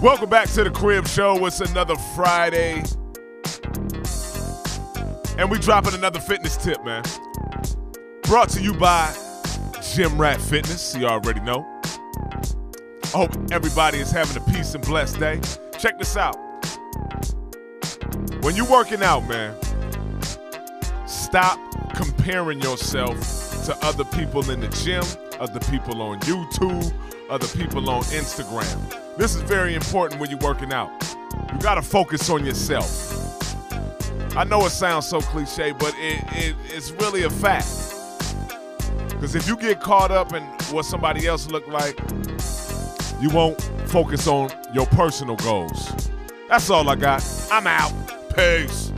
Welcome back to the Crib Show. It's another Friday. And we dropping another fitness tip, man. Brought to you by Gym Rat Fitness. You already know. I hope everybody is having a peace and blessed day. Check this out. When you're working out, man, stop comparing yourself to other people in the gym, other people on YouTube, other people on Instagram. This is very important when you're working out. You got to focus on yourself. I know it sounds so cliche, but it, it, it's really a fact. Because if you get caught up in what somebody else look like, you won't focus on your personal goals. That's all I got. I'm out. Peace.